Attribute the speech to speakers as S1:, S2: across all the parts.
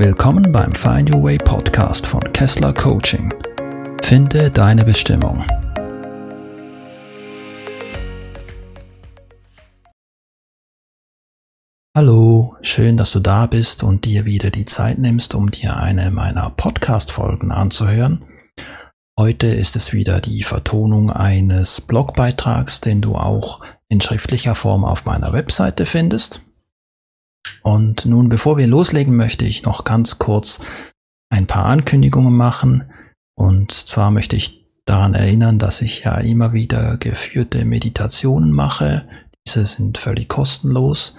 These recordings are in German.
S1: Willkommen beim Find Your Way Podcast von Kessler Coaching. Finde deine Bestimmung. Hallo, schön, dass du da bist und dir wieder die Zeit nimmst, um dir eine meiner Podcast-Folgen anzuhören. Heute ist es wieder die Vertonung eines Blogbeitrags, den du auch in schriftlicher Form auf meiner Webseite findest. Und nun, bevor wir loslegen, möchte ich noch ganz kurz ein paar Ankündigungen machen. Und zwar möchte ich daran erinnern, dass ich ja immer wieder geführte Meditationen mache. Diese sind völlig kostenlos.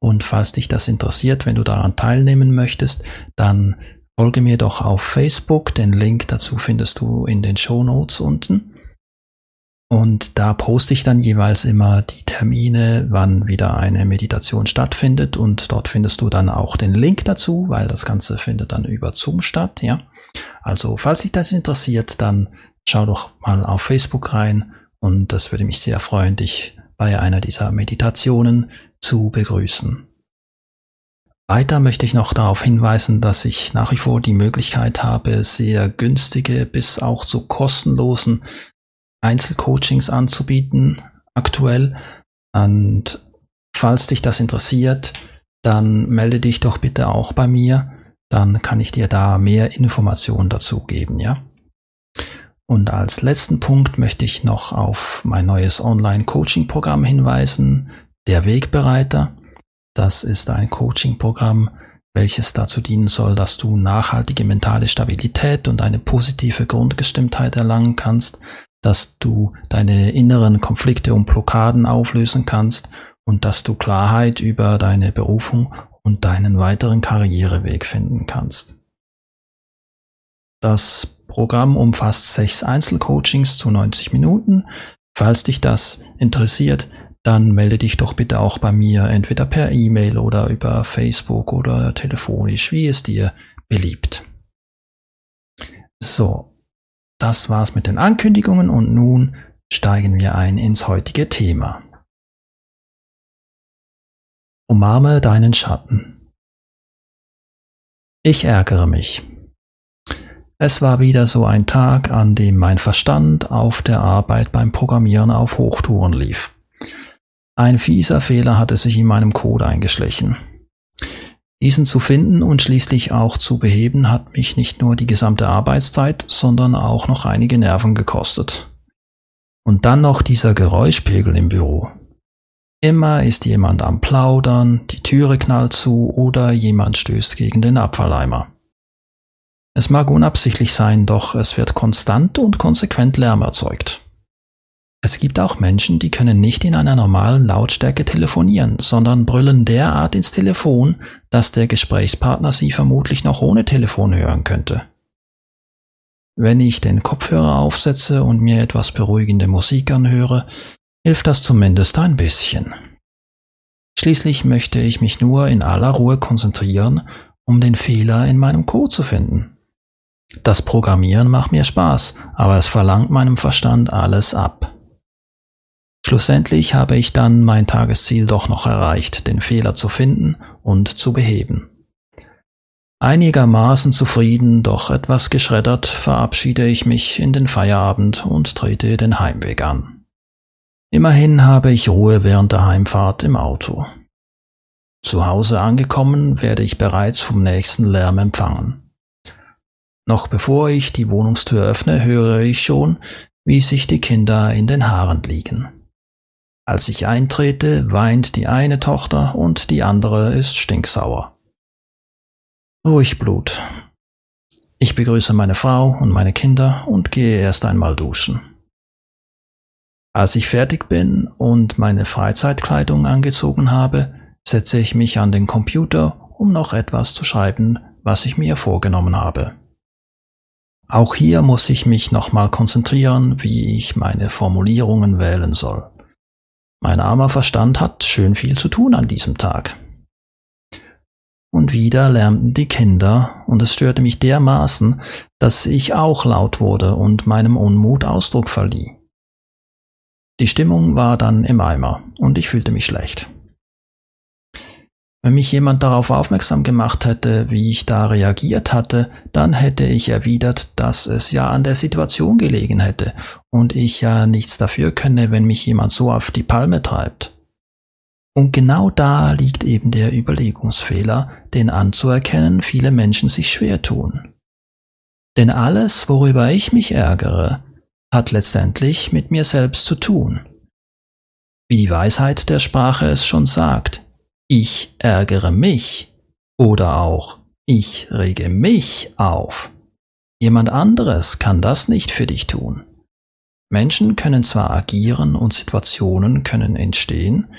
S1: Und falls dich das interessiert, wenn du daran teilnehmen möchtest, dann folge mir doch auf Facebook. Den Link dazu findest du in den Show Notes unten. Und da poste ich dann jeweils immer die Termine, wann wieder eine Meditation stattfindet. Und dort findest du dann auch den Link dazu, weil das Ganze findet dann über Zoom statt, ja. Also, falls dich das interessiert, dann schau doch mal auf Facebook rein. Und das würde mich sehr freuen, dich bei einer dieser Meditationen zu begrüßen. Weiter möchte ich noch darauf hinweisen, dass ich nach wie vor die Möglichkeit habe, sehr günstige bis auch zu kostenlosen Einzelcoachings anzubieten aktuell. Und falls dich das interessiert, dann melde dich doch bitte auch bei mir. Dann kann ich dir da mehr Informationen dazu geben, ja. Und als letzten Punkt möchte ich noch auf mein neues Online-Coaching-Programm hinweisen, der Wegbereiter. Das ist ein Coaching-Programm, welches dazu dienen soll, dass du nachhaltige mentale Stabilität und eine positive Grundgestimmtheit erlangen kannst, dass du deine inneren Konflikte und Blockaden auflösen kannst und dass du Klarheit über deine Berufung und deinen weiteren Karriereweg finden kannst. Das Programm umfasst sechs Einzelcoachings zu 90 Minuten. Falls dich das interessiert, dann melde dich doch bitte auch bei mir, entweder per E-Mail oder über Facebook oder telefonisch, wie es dir beliebt. So, das war's mit den Ankündigungen und nun steigen wir ein ins heutige Thema. Umarme deinen Schatten. Ich ärgere mich. Es war wieder so ein Tag, an dem mein Verstand auf der Arbeit beim Programmieren auf Hochtouren lief. Ein fieser Fehler hatte sich in meinem Code eingeschlichen. Diesen zu finden und schließlich auch zu beheben hat mich nicht nur die gesamte Arbeitszeit, sondern auch noch einige Nerven gekostet. Und dann noch dieser Geräuschpegel im Büro. Immer ist jemand am Plaudern, die Türe knallt zu oder jemand stößt gegen den Abfalleimer. Es mag unabsichtlich sein, doch es wird konstant und konsequent Lärm erzeugt. Es gibt auch Menschen, die können nicht in einer normalen Lautstärke telefonieren, sondern brüllen derart ins Telefon, dass der Gesprächspartner sie vermutlich noch ohne Telefon hören könnte. Wenn ich den Kopfhörer aufsetze und mir etwas beruhigende Musik anhöre, hilft das zumindest ein bisschen. Schließlich möchte ich mich nur in aller Ruhe konzentrieren, um den Fehler in meinem Code zu finden. Das Programmieren macht mir Spaß, aber es verlangt meinem Verstand alles ab. Schlussendlich habe ich dann mein Tagesziel doch noch erreicht, den Fehler zu finden und zu beheben. Einigermaßen zufrieden, doch etwas geschreddert, verabschiede ich mich in den Feierabend und trete den Heimweg an. Immerhin habe ich Ruhe während der Heimfahrt im Auto. Zu Hause angekommen, werde ich bereits vom nächsten Lärm empfangen. Noch bevor ich die Wohnungstür öffne, höre ich schon, wie sich die Kinder in den Haaren liegen. Als ich eintrete, weint die eine Tochter und die andere ist stinksauer. Ruhig Blut. Ich begrüße meine Frau und meine Kinder und gehe erst einmal duschen. Als ich fertig bin und meine Freizeitkleidung angezogen habe, setze ich mich an den Computer, um noch etwas zu schreiben, was ich mir vorgenommen habe. Auch hier muss ich mich nochmal konzentrieren, wie ich meine Formulierungen wählen soll. Mein armer Verstand hat schön viel zu tun an diesem Tag. Und wieder lärmten die Kinder, und es störte mich dermaßen, dass ich auch laut wurde und meinem Unmut Ausdruck verlieh. Die Stimmung war dann im Eimer, und ich fühlte mich schlecht. Wenn mich jemand darauf aufmerksam gemacht hätte, wie ich da reagiert hatte, dann hätte ich erwidert, dass es ja an der Situation gelegen hätte und ich ja nichts dafür könne, wenn mich jemand so auf die Palme treibt. Und genau da liegt eben der Überlegungsfehler, den anzuerkennen viele Menschen sich schwer tun. Denn alles, worüber ich mich ärgere, hat letztendlich mit mir selbst zu tun. Wie die Weisheit der Sprache es schon sagt, ich ärgere mich oder auch ich rege mich auf. Jemand anderes kann das nicht für dich tun. Menschen können zwar agieren und Situationen können entstehen,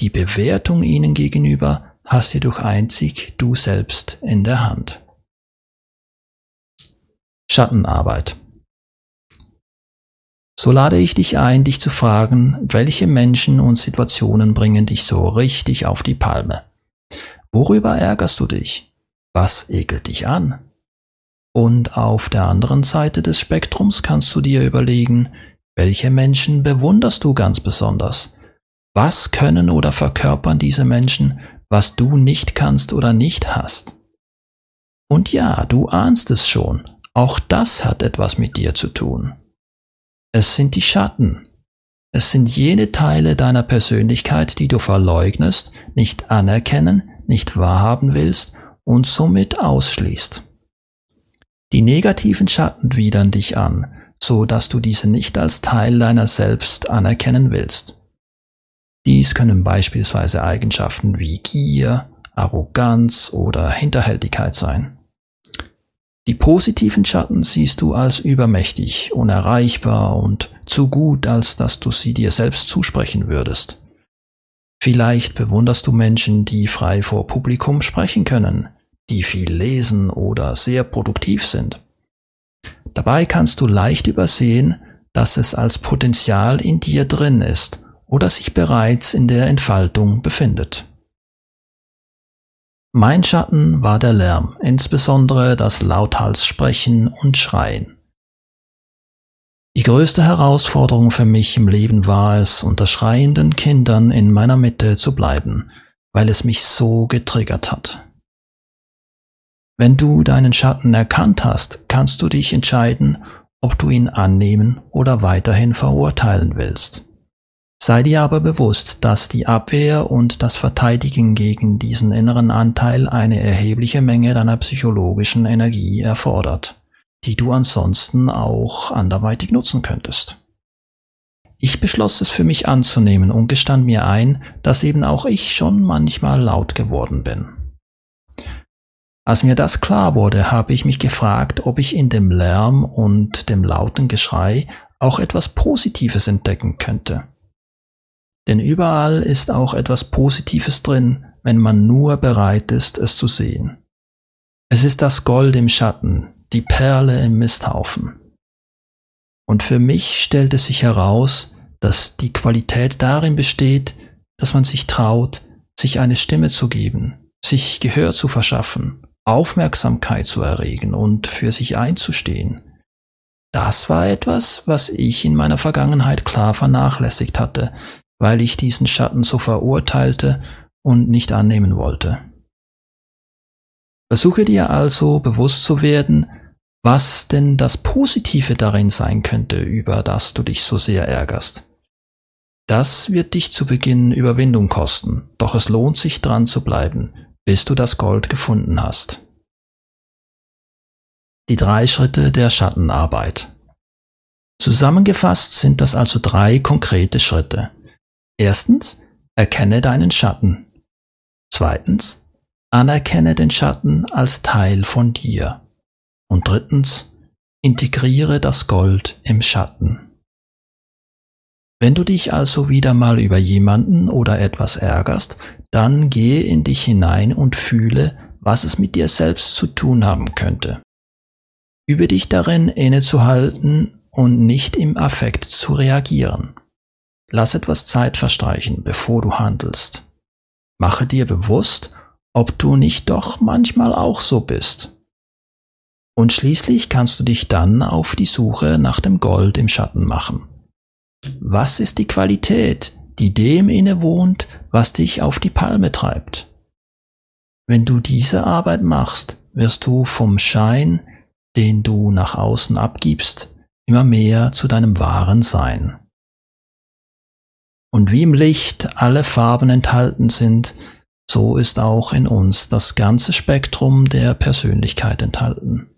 S1: die Bewertung ihnen gegenüber hast jedoch einzig du selbst in der Hand. Schattenarbeit so lade ich dich ein, dich zu fragen, welche Menschen und Situationen bringen dich so richtig auf die Palme? Worüber ärgerst du dich? Was ekelt dich an? Und auf der anderen Seite des Spektrums kannst du dir überlegen, welche Menschen bewunderst du ganz besonders? Was können oder verkörpern diese Menschen, was du nicht kannst oder nicht hast? Und ja, du ahnst es schon, auch das hat etwas mit dir zu tun. Es sind die Schatten. Es sind jene Teile deiner Persönlichkeit, die du verleugnest, nicht anerkennen, nicht wahrhaben willst und somit ausschließt. Die negativen Schatten widern dich an, so dass du diese nicht als Teil deiner selbst anerkennen willst. Dies können beispielsweise Eigenschaften wie Gier, Arroganz oder Hinterhältigkeit sein. Die positiven Schatten siehst du als übermächtig, unerreichbar und zu gut, als dass du sie dir selbst zusprechen würdest. Vielleicht bewunderst du Menschen, die frei vor Publikum sprechen können, die viel lesen oder sehr produktiv sind. Dabei kannst du leicht übersehen, dass es als Potenzial in dir drin ist oder sich bereits in der Entfaltung befindet. Mein Schatten war der Lärm, insbesondere das lauthals Sprechen und Schreien. Die größte Herausforderung für mich im Leben war es, unter schreienden Kindern in meiner Mitte zu bleiben, weil es mich so getriggert hat. Wenn du deinen Schatten erkannt hast, kannst du dich entscheiden, ob du ihn annehmen oder weiterhin verurteilen willst. Sei dir aber bewusst, dass die Abwehr und das Verteidigen gegen diesen inneren Anteil eine erhebliche Menge deiner psychologischen Energie erfordert, die du ansonsten auch anderweitig nutzen könntest. Ich beschloss es für mich anzunehmen und gestand mir ein, dass eben auch ich schon manchmal laut geworden bin. Als mir das klar wurde, habe ich mich gefragt, ob ich in dem Lärm und dem lauten Geschrei auch etwas Positives entdecken könnte. Denn überall ist auch etwas Positives drin, wenn man nur bereit ist, es zu sehen. Es ist das Gold im Schatten, die Perle im Misthaufen. Und für mich stellte sich heraus, dass die Qualität darin besteht, dass man sich traut, sich eine Stimme zu geben, sich Gehör zu verschaffen, Aufmerksamkeit zu erregen und für sich einzustehen. Das war etwas, was ich in meiner Vergangenheit klar vernachlässigt hatte, weil ich diesen Schatten so verurteilte und nicht annehmen wollte. Versuche dir also bewusst zu werden, was denn das Positive darin sein könnte, über das du dich so sehr ärgerst. Das wird dich zu Beginn Überwindung kosten, doch es lohnt sich dran zu bleiben, bis du das Gold gefunden hast. Die drei Schritte der Schattenarbeit. Zusammengefasst sind das also drei konkrete Schritte. Erstens, erkenne deinen Schatten. Zweitens, anerkenne den Schatten als Teil von dir. Und drittens, integriere das Gold im Schatten. Wenn du dich also wieder mal über jemanden oder etwas ärgerst, dann gehe in dich hinein und fühle, was es mit dir selbst zu tun haben könnte. Übe dich darin, innezuhalten und nicht im Affekt zu reagieren. Lass etwas Zeit verstreichen, bevor du handelst. Mache dir bewusst, ob du nicht doch manchmal auch so bist. Und schließlich kannst du dich dann auf die Suche nach dem Gold im Schatten machen. Was ist die Qualität, die dem innewohnt, was dich auf die Palme treibt? Wenn du diese Arbeit machst, wirst du vom Schein, den du nach außen abgibst, immer mehr zu deinem wahren Sein. Und wie im Licht alle Farben enthalten sind, so ist auch in uns das ganze Spektrum der Persönlichkeit enthalten.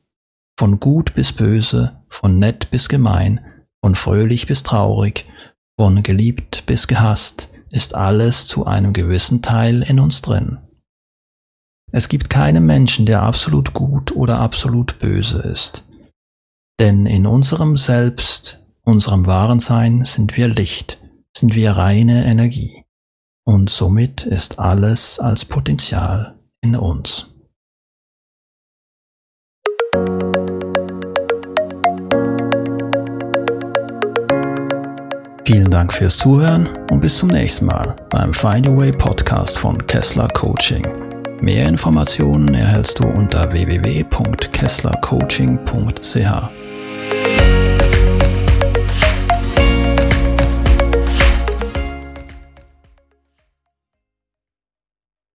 S1: Von gut bis böse, von nett bis gemein, von fröhlich bis traurig, von geliebt bis gehasst, ist alles zu einem gewissen Teil in uns drin. Es gibt keinen Menschen, der absolut gut oder absolut böse ist. Denn in unserem Selbst, unserem wahren Sein sind wir Licht, sind wir reine Energie. Und somit ist alles als Potenzial in uns. Vielen Dank fürs Zuhören und bis zum nächsten Mal beim Find Your Way Podcast von Kessler Coaching. Mehr Informationen erhältst du unter www.kesslercoaching.ch.